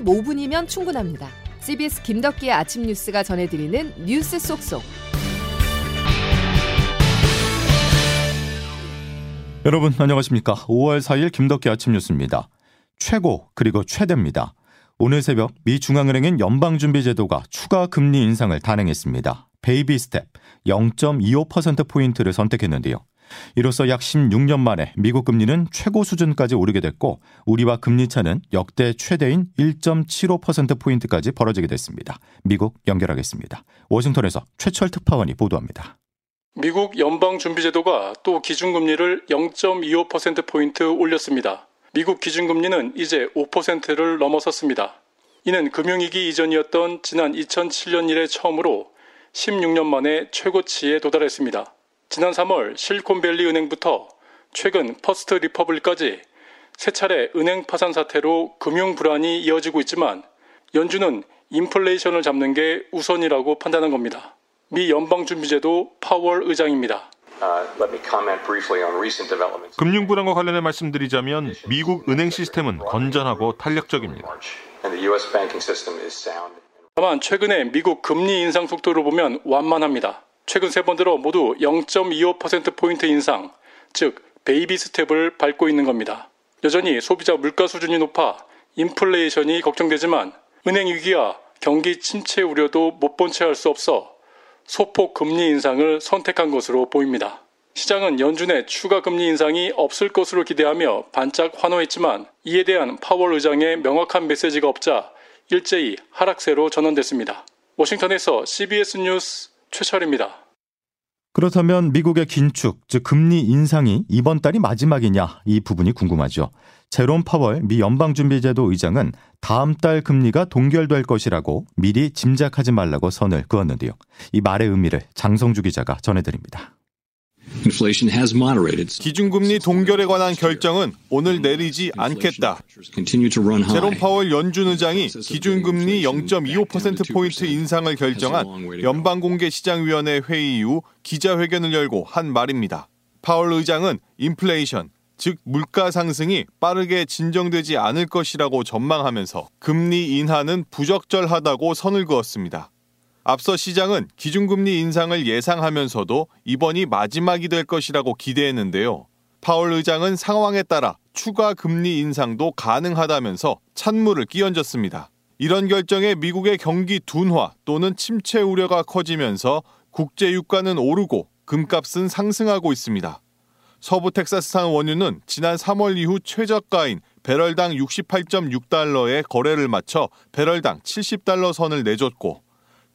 15분이면 충분합니다. CBS 김덕기의 아침 뉴스가 전해드리는 뉴스 속속. 여러분 안녕하십니까? 5월 4일 김덕기 아침 뉴스입니다. 최고 그리고 최대입니다. 오늘 새벽 미 중앙은행인 연방준비제도가 추가 금리 인상을 단행했습니다. 베이비 스텝 0.25%포인트를 선택했는데요. 이로써 약 16년 만에 미국 금리는 최고 수준까지 오르게 됐고 우리와 금리 차는 역대 최대인 1.75%포인트까지 벌어지게 됐습니다. 미국 연결하겠습니다. 워싱턴에서 최철 특파원이 보도합니다. 미국 연방준비제도가 또 기준금리를 0.25%포인트 올렸습니다. 미국 기준금리는 이제 5%를 넘어섰습니다. 이는 금융위기 이전이었던 지난 2007년 이래 처음으로 16년 만에 최고치에 도달했습니다. 지난 3월 실리콘밸리 은행부터 최근 퍼스트 리퍼블릭까지 세 차례 은행 파산 사태로 금융 불안이 이어지고 있지만 연준은 인플레이션을 잡는 게 우선이라고 판단한 겁니다. 미 연방준비제도 파월 의장입니다. 금융 불안과 관련해 말씀드리자면 미국 은행 시스템은 건전하고 탄력적입니다. 다만 최근에 미국 금리 인상 속도를 보면 완만합니다. 최근 세 번 들어 모두 0.25%포인트 인상, 즉 베이비 스텝을 밟고 있는 겁니다. 여전히 소비자 물가 수준이 높아 인플레이션이 걱정되지만 은행 위기와 경기 침체 우려도 못 본 체 할 수 없어 소폭 금리 인상을 선택한 것으로 보입니다. 시장은 연준의 추가 금리 인상이 없을 것으로 기대하며 반짝 환호했지만 이에 대한 파월 의장의 명확한 메시지가 없자 일제히 하락세로 전환됐습니다. 워싱턴에서 CBS 뉴스 최철입니다. 그렇다면 미국의 긴축, 즉 금리 인상이 이번 달이 마지막이냐 이 부분이 궁금하죠. 제롬 파월 미 연방준비제도 의장은 다음 달 금리가 동결될 것이라고 미리 짐작하지 말라고 선을 그었는데요. 이 말의 의미를 장성주 기자가 전해드립니다. 기준금리 동결에 관한 결정은 오늘 내리지 않겠다. 제롬 파월 연준 의장이 기준금리 0.25%포인트 인상을 결정한 연방공개시장위원회 회의 이후 기자회견을 열고 한 말입니다. 파월 의장은 인플레이션, 즉 물가 상승이 빠르게 진정되지 않을 것이라고 전망하면서 금리 인하는 부적절하다고 선을 그었습니다. 앞서 시장은 기준금리 인상을 예상하면서도 이번이 마지막이 될 것이라고 기대했는데요. 파월 의장은 상황에 따라 추가 금리 인상도 가능하다면서 찬물을 끼얹었습니다. 이런 결정에 미국의 경기 둔화 또는 침체 우려가 커지면서 국제 유가는 오르고 금값은 상승하고 있습니다. 서부 텍사스산 원유는 지난 3월 이후 최저가인 배럴당 68.6달러의 거래를 마쳐 배럴당 70달러 선을 내줬고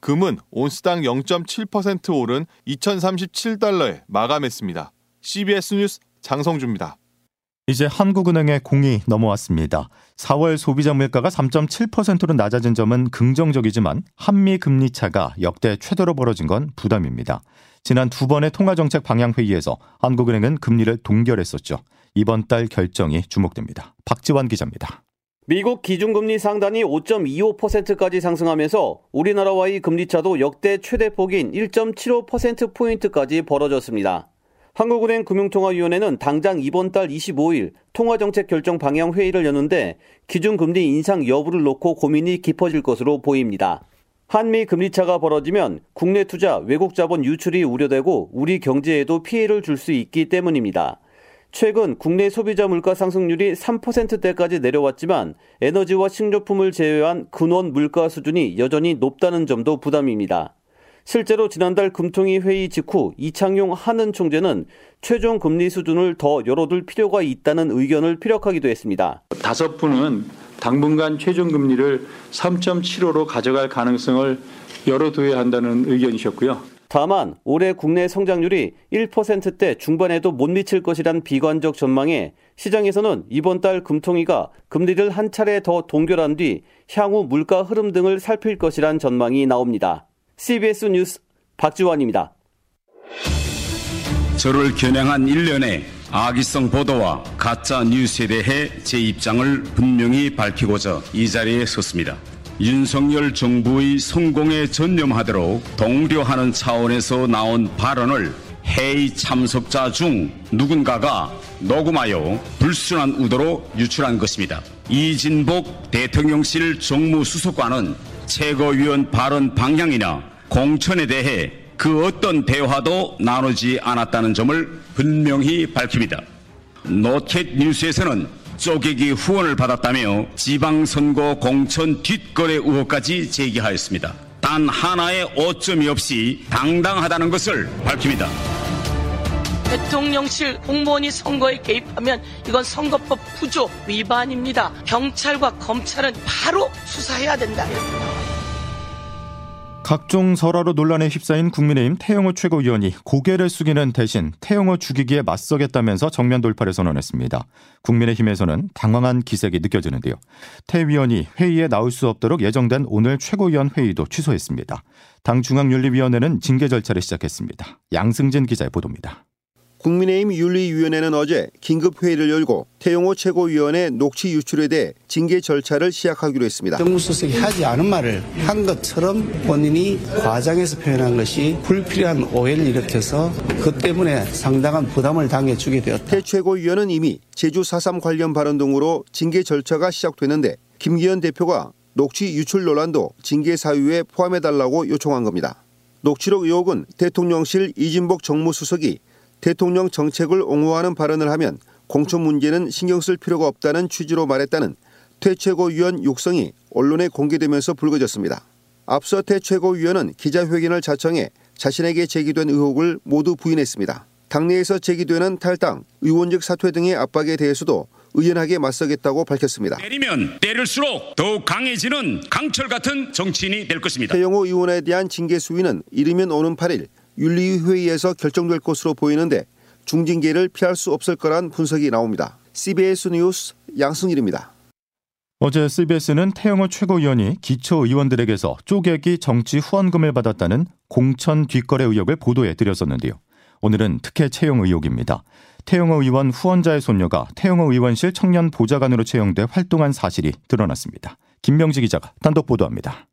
금은 온스당 0.7% 오른 2037달러에 마감했습니다. CBS 뉴스 장성주입니다. 이제 한국은행의 공이 넘어왔습니다. 4월 소비자 물가가 3.7%로 낮아진 점은 긍정적이지만 한미 금리 차가 역대 최대로 벌어진 건 부담입니다. 지난 두 번의 통화정책 방향회의에서 한국은행은 금리를 동결했었죠. 이번 달 결정이 주목됩니다. 박지원 기자입니다. 미국 기준금리 상단이 5.25%까지 상승하면서 우리나라와의 금리차도 역대 최대 폭인 1.75%포인트까지 벌어졌습니다. 한국은행 금융통화위원회는 당장 이번 달 25일 통화정책 결정 방향 회의를 여는데 기준금리 인상 여부를 놓고 고민이 깊어질 것으로 보입니다. 한미 금리차가 벌어지면 국내 투자, 외국 자본 유출이 우려되고 우리 경제에도 피해를 줄 수 있기 때문입니다. 최근 국내 소비자 물가 상승률이 3%대까지 내려왔지만 에너지와 식료품을 제외한 근원 물가 수준이 여전히 높다는 점도 부담입니다. 실제로 지난달 금통위 회의 직후 이창용 한은 총재는 최종 금리 수준을 더 열어둘 필요가 있다는 의견을 피력하기도 했습니다. 다섯 분은 당분간 최종 금리를 3.75로 가져갈 가능성을 열어둬야 한다는 의견이셨고요. 다만 올해 국내 성장률이 1%대 중반에도 못 미칠 것이란 비관적 전망에 시장에서는 이번 달 금통위가 금리를 한 차례 더 동결한 뒤 향후 물가 흐름 등을 살필 것이란 전망이 나옵니다. CBS 뉴스 박지원입니다. 저를 겨냥한 일련의 악의성 보도와 가짜 뉴스에 대해 제 입장을 분명히 밝히고자 이 자리에 섰습니다. 윤석열 정부의 성공에 전념하도록 동료하는 차원에서 나온 발언을 회의 참석자 중 누군가가 녹음하여 불순한 의도로 유출한 것입니다. 이진복 대통령실 정무수석과는 최고위원 발언 방향이나 공천에 대해 그 어떤 대화도 나누지 않았다는 점을 분명히 밝힙니다. 노켓 뉴스에서는 쪼개기 후원을 받았다며 지방선거 공천 뒷거래 의혹까지 제기하였습니다. 단 하나의 오점이 없이 당당하다는 것을 밝힙니다. 대통령실 공무원이 선거에 개입하면 이건 선거법 구조 위반입니다. 경찰과 검찰은 바로 수사해야 된다. 각종 설화로 논란에 휩싸인 국민의힘 태영호 최고위원이 고개를 숙이는 대신 태영호 죽이기에 맞서겠다면서 정면 돌파를 선언했습니다. 국민의힘에서는 당황한 기색이 느껴지는데요. 태 위원이 회의에 나올 수 없도록 예정된 오늘 최고위원 회의도 취소했습니다. 당 중앙윤리위원회는 징계 절차를 시작했습니다. 양승진 기자의 보도입니다. 국민의힘 윤리위원회는 어제 긴급 회의를 열고 태용호 최고위원의 녹취 유출에 대해 징계 절차를 시작하기로 했습니다. 정무수석이 하지 않은 말을 한 것처럼 본인이 과장해서 표현한 것이 불필요한 오해를 일으켜서 그 때문에 상당한 부담을 당해주게 되었다. 태 최고위원은 이미 제주 4.3 관련 발언 등으로 징계 절차가 시작됐는데 김기현 대표가 녹취 유출 논란도 징계 사유에 포함해달라고 요청한 겁니다. 녹취록 의혹은 대통령실 이진복 정무수석이 대통령 정책을 옹호하는 발언을 하면 공천 문제는 신경 쓸 필요가 없다는 취지로 말했다는 퇴 최고위원 육성이 언론에 공개되면서 불거졌습니다. 앞서 퇴 최고위원은 기자회견을 자청해 자신에게 제기된 의혹을 모두 부인했습니다. 당내에서 제기되는 탈당, 의원직 사퇴 등의 압박에 대해서도 의연하게 맞서겠다고 밝혔습니다. 때리면 때릴수록 더욱 강해지는 강철 같은 정치인이 될 것입니다. 태영호 의원에 대한 징계 수위는 이르면 오는 8일 윤리회의에서 결정될 것으로 보이는데 중징계를 피할 수 없을 거란 분석이 나옵니다. CBS 뉴스 양승일입니다. 어제 CBS는 태영호 최고위원이 기초 의원들에게서 쪼개기 정치 후원금을 받았다는 공천 뒷거래 의혹을 보도해 드렸었는데요. 오늘은 특혜 채용 의혹입니다. 태영호 의원 후원자의 손녀가 태영호 의원실 청년 보좌관으로 채용돼 활동한 사실이 드러났습니다. 김명지 기자가 단독 보도합니다.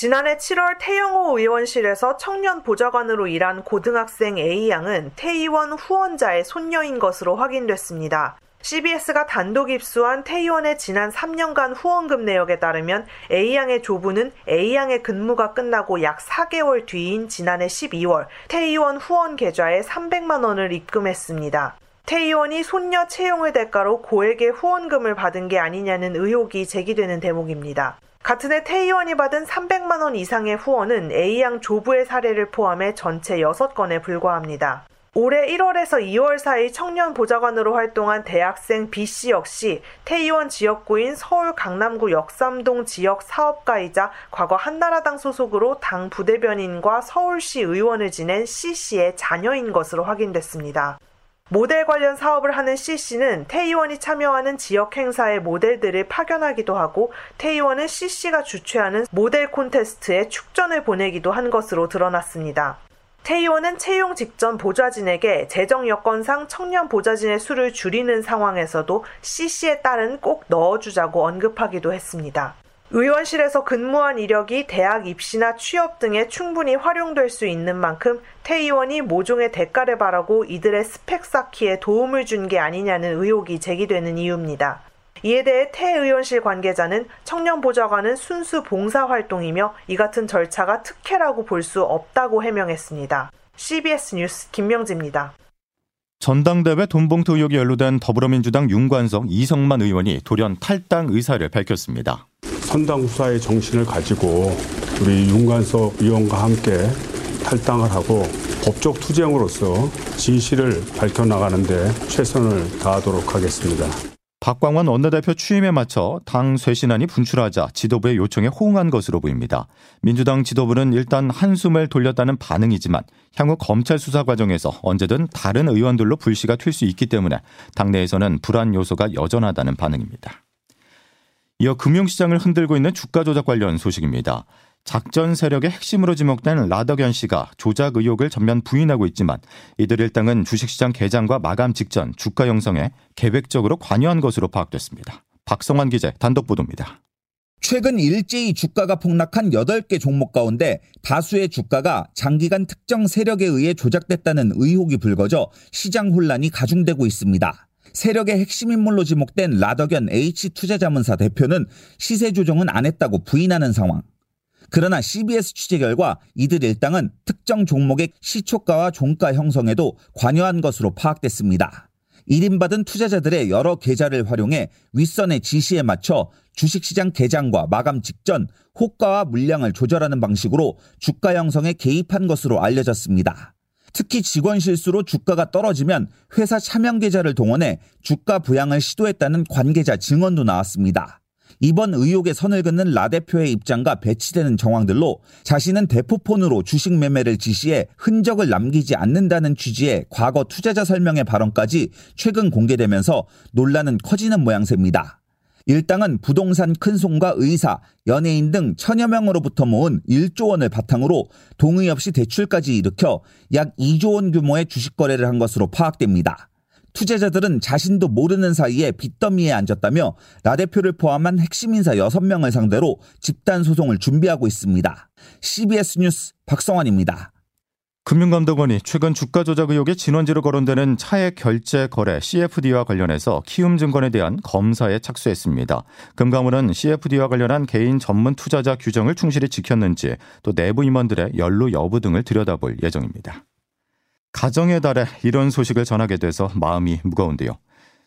지난해 7월 태영호 의원실에서 청년 보좌관으로 일한 고등학생 A양은 태 의원 후원자의 손녀인 것으로 확인됐습니다. CBS가 단독 입수한 태 의원의 지난 3년간 후원금 내역에 따르면 A양의 조부는 A양의 근무가 끝나고 약 4개월 뒤인 지난해 12월 태 의원 후원 계좌에 300만 원을 입금했습니다. 태 의원이 손녀 채용을 대가로 고액의 후원금을 받은 게 아니냐는 의혹이 제기되는 대목입니다. 같은 해 태 의원이 받은 300만 원 이상의 후원은 A양 조부의 사례를 포함해 전체 6건에 불과합니다. 올해 1월에서 2월 사이 청년 보좌관으로 활동한 대학생 B씨 역시 태의원 지역구인 서울 강남구 역삼동 지역 사업가이자 과거 한나라당 소속으로 당 부대변인과 서울시 의원을 지낸 C씨의 자녀인 것으로 확인됐습니다. 모델 관련 사업을 하는 C씨는 태의원이 참여하는 지역 행사의 모델들을 파견하기도 하고 태의원은 C씨가 주최하는 모델 콘테스트에 축전을 보내기도 한 것으로 드러났습니다. 태의원은 채용 직전 보좌진에게 재정 여건상 청년 보좌진의 수를 줄이는 상황에서도 C씨의 딸은 꼭 넣어주자고 언급하기도 했습니다. 의원실에서 근무한 이력이 대학 입시나 취업 등에 충분히 활용될 수 있는 만큼 태 의원이 모종의 대가를 바라고 이들의 스펙 쌓기에 도움을 준 게 아니냐는 의혹이 제기되는 이유입니다. 이에 대해 태 의원실 관계자는 청년 보좌관은 순수 봉사 활동이며 이 같은 절차가 특혜라고 볼 수 없다고 해명했습니다. CBS 뉴스 김명지입니다. 전당대회 돈봉투 의혹이 연루된 더불어민주당 윤관석 이성만 의원이 돌연 탈당 의사를 밝혔습니다. 선당 후사의 정신을 가지고 우리 윤관석 의원과 함께 탈당을 하고 법적 투쟁으로서 진실을 밝혀나가는데 최선을 다하도록 하겠습니다. 박광원 원내대표 취임에 맞춰 당 쇄신안이 분출하자 지도부의 요청에 호응한 것으로 보입니다. 민주당 지도부는 일단 한숨을 돌렸다는 반응이지만 향후 검찰 수사 과정에서 언제든 다른 의원들로 불씨가 튈 수 있기 때문에 당내에서는 불안 요소가 여전하다는 반응입니다. 이어 금융시장을 흔들고 있는 주가 조작 관련 소식입니다. 작전 세력의 핵심으로 지목된 라더견 씨가 조작 의혹을 전면 부인하고 있지만 이들 일당은 주식시장 개장과 마감 직전 주가 형성에 계획적으로 관여한 것으로 파악됐습니다. 박성환 기자 단독 보도입니다. 최근 일제히 주가가 폭락한 8개 종목 가운데 다수의 주가가 장기간 특정 세력에 의해 조작됐다는 의혹이 불거져 시장 혼란이 가중되고 있습니다. 세력의 핵심 인물로 지목된 라더견 H투자자문사 대표는 시세 조정은 안 했다고 부인하는 상황. 그러나 CBS 취재 결과 이들 일당은 특정 종목의 시초가와 종가 형성에도 관여한 것으로 파악됐습니다. 일인받은 투자자들의 여러 계좌를 활용해 윗선의 지시에 맞춰 주식시장 개장과 마감 직전 호가와 물량을 조절하는 방식으로 주가 형성에 개입한 것으로 알려졌습니다. 특히 직원 실수로 주가가 떨어지면 회사 차명 계좌를 동원해 주가 부양을 시도했다는 관계자 증언도 나왔습니다. 이번 의혹의 선을 긋는 라 대표의 입장과 배치되는 정황들로 자신은 대포폰으로 주식 매매를 지시해 흔적을 남기지 않는다는 취지의 과거 투자자 설명의 발언까지 최근 공개되면서 논란은 커지는 모양새입니다. 일당은 부동산 큰손과 의사, 연예인 등 천여 명으로부터 모은 1조 원을 바탕으로 동의 없이 대출까지 일으켜 약 2조 원 규모의 주식 거래를 한 것으로 파악됩니다. 투자자들은 자신도 모르는 사이에 빚더미에 앉았다며 라 대표를 포함한 핵심 인사 6명을 상대로 집단 소송을 준비하고 있습니다. CBS 뉴스 박성환입니다. 금융감독원이 최근 주가 조작 의혹의 진원지로 거론되는 차액 결제 거래 CFD와 관련해서 키움증권에 대한 검사에 착수했습니다. 금감원은 CFD와 관련한 개인 전문 투자자 규정을 충실히 지켰는지 또 내부 임원들의 연루 여부 등을 들여다볼 예정입니다. 가정의 달에 이런 소식을 전하게 돼서 마음이 무거운데요.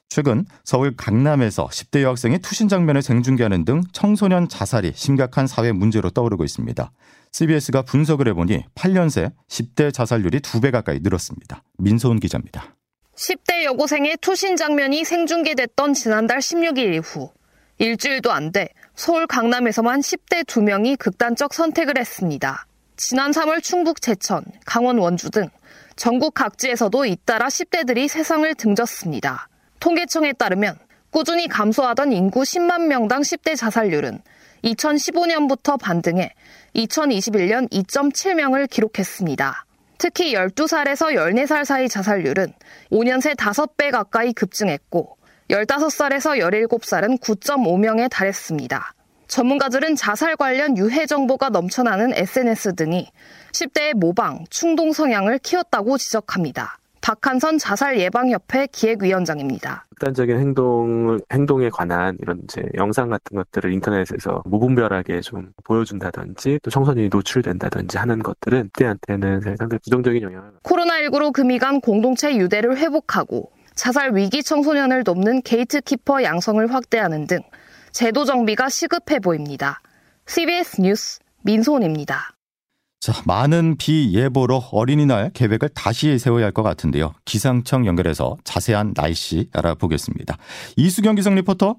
최근 서울 강남에서 10대 여학생이 투신 장면을 생중계하는 등 청소년 자살이 심각한 사회 문제로 떠오르고 있습니다. CBS가 분석을 해보니 8년 새 10대 자살률이 2배 가까이 늘었습니다. 민소은 기자입니다. 10대 여고생의 투신 장면이 생중계됐던 지난달 16일 이후 일주일도 안 돼 서울 강남에서만 10대 2명이 극단적 선택을 했습니다. 지난 3월 충북 제천, 강원 원주 등 전국 각지에서도 잇따라 10대들이 세상을 등졌습니다. 통계청에 따르면 꾸준히 감소하던 인구 10만 명당 10대 자살률은 2015년부터 반등해 2021년 2.7명을 기록했습니다. 특히 12살에서 14살 사이 자살률은 5년 새 5배 가까이 급증했고 15살에서 17살은 9.5명에 달했습니다. 전문가들은 자살 관련 유해 정보가 넘쳐나는 SNS 등이 10대의 모방, 충동 성향을 키웠다고 지적합니다. 박한선 자살 예방 협회 기획위원장입니다. 극단적인 행동을 행동에 관한 이런 이제 영상 같은 것들을 인터넷에서 무분별하게 좀 보여준다든지 또 청소년이 노출된다든지 하는 것들은 그때한테는 상당히 부정적인 영향을 코로나19로 금이 간 공동체 유대를 회복하고 자살 위기 청소년을 돕는 게이트키퍼 양성을 확대하는 등 제도 정비가 시급해 보입니다. CBS 뉴스 민소은입니다. 자, 많은 비 예보로 어린이날 계획을 다시 세워야 할 것 같은데요. 기상청 연결해서 자세한 날씨 알아보겠습니다. 이수경 기상 리포터.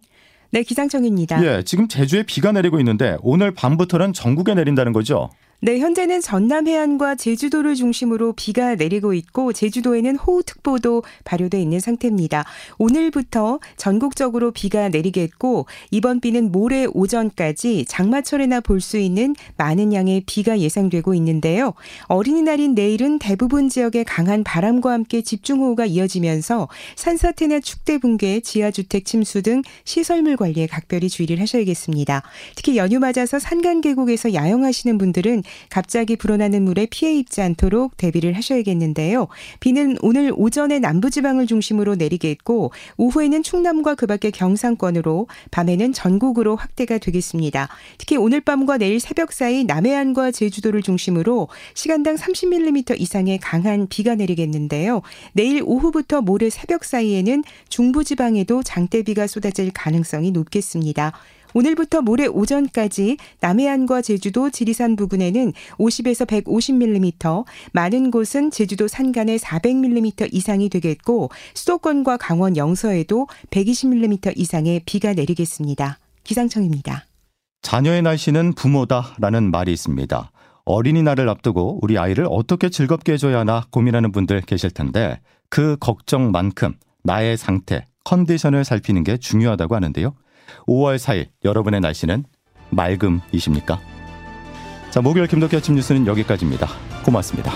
네, 기상청입니다. 예, 지금 제주에 비가 내리고 있는데 오늘 밤부터는 전국에 내린다는 거죠? 네, 현재는 전남 해안과 제주도를 중심으로 비가 내리고 있고 제주도에는 호우특보도 발효돼 있는 상태입니다. 오늘부터 전국적으로 비가 내리겠고 이번 비는 모레 오전까지 장마철에나 볼 수 있는 많은 양의 비가 예상되고 있는데요. 어린이날인 내일은 대부분 지역에 강한 바람과 함께 집중호우가 이어지면서 산사태나 축대 붕괴, 지하주택 침수 등 시설물 관리에 각별히 주의를 하셔야겠습니다. 특히 연휴 맞아서 산간 계곡에서 야영하시는 분들은 갑자기 불어나는 물에 피해 입지 않도록 대비를 하셔야겠는데요. 비는 오늘 오전에 남부지방을 중심으로 내리겠고 오후에는 충남과 그 밖의 경상권으로 밤에는 전국으로 확대가 되겠습니다. 특히 오늘 밤과 내일 새벽 사이 남해안과 제주도를 중심으로 시간당 30mm 이상의 강한 비가 내리겠는데요. 내일 오후부터 모레 새벽 사이에는 중부지방에도 장대비가 쏟아질 가능성이 높겠습니다. 오늘부터 모레 오전까지 남해안과 제주도 지리산 부근에는 50에서 150mm, 많은 곳은 제주도 산간에 400mm 이상이 되겠고 수도권과 강원 영서에도 120mm 이상의 비가 내리겠습니다. 기상청입니다. 자녀의 날씨는 부모다라는 말이 있습니다. 어린이날을 앞두고 우리 아이를 어떻게 즐겁게 해줘야 하나 고민하는 분들 계실 텐데 그 걱정만큼 나의 상태, 컨디션을 살피는 게 중요하다고 하는데요. 5월 4일 여러분의 날씨는 맑음이십니까? 자, 목요일 김덕기 아침 뉴스는 여기까지입니다. 고맙습니다.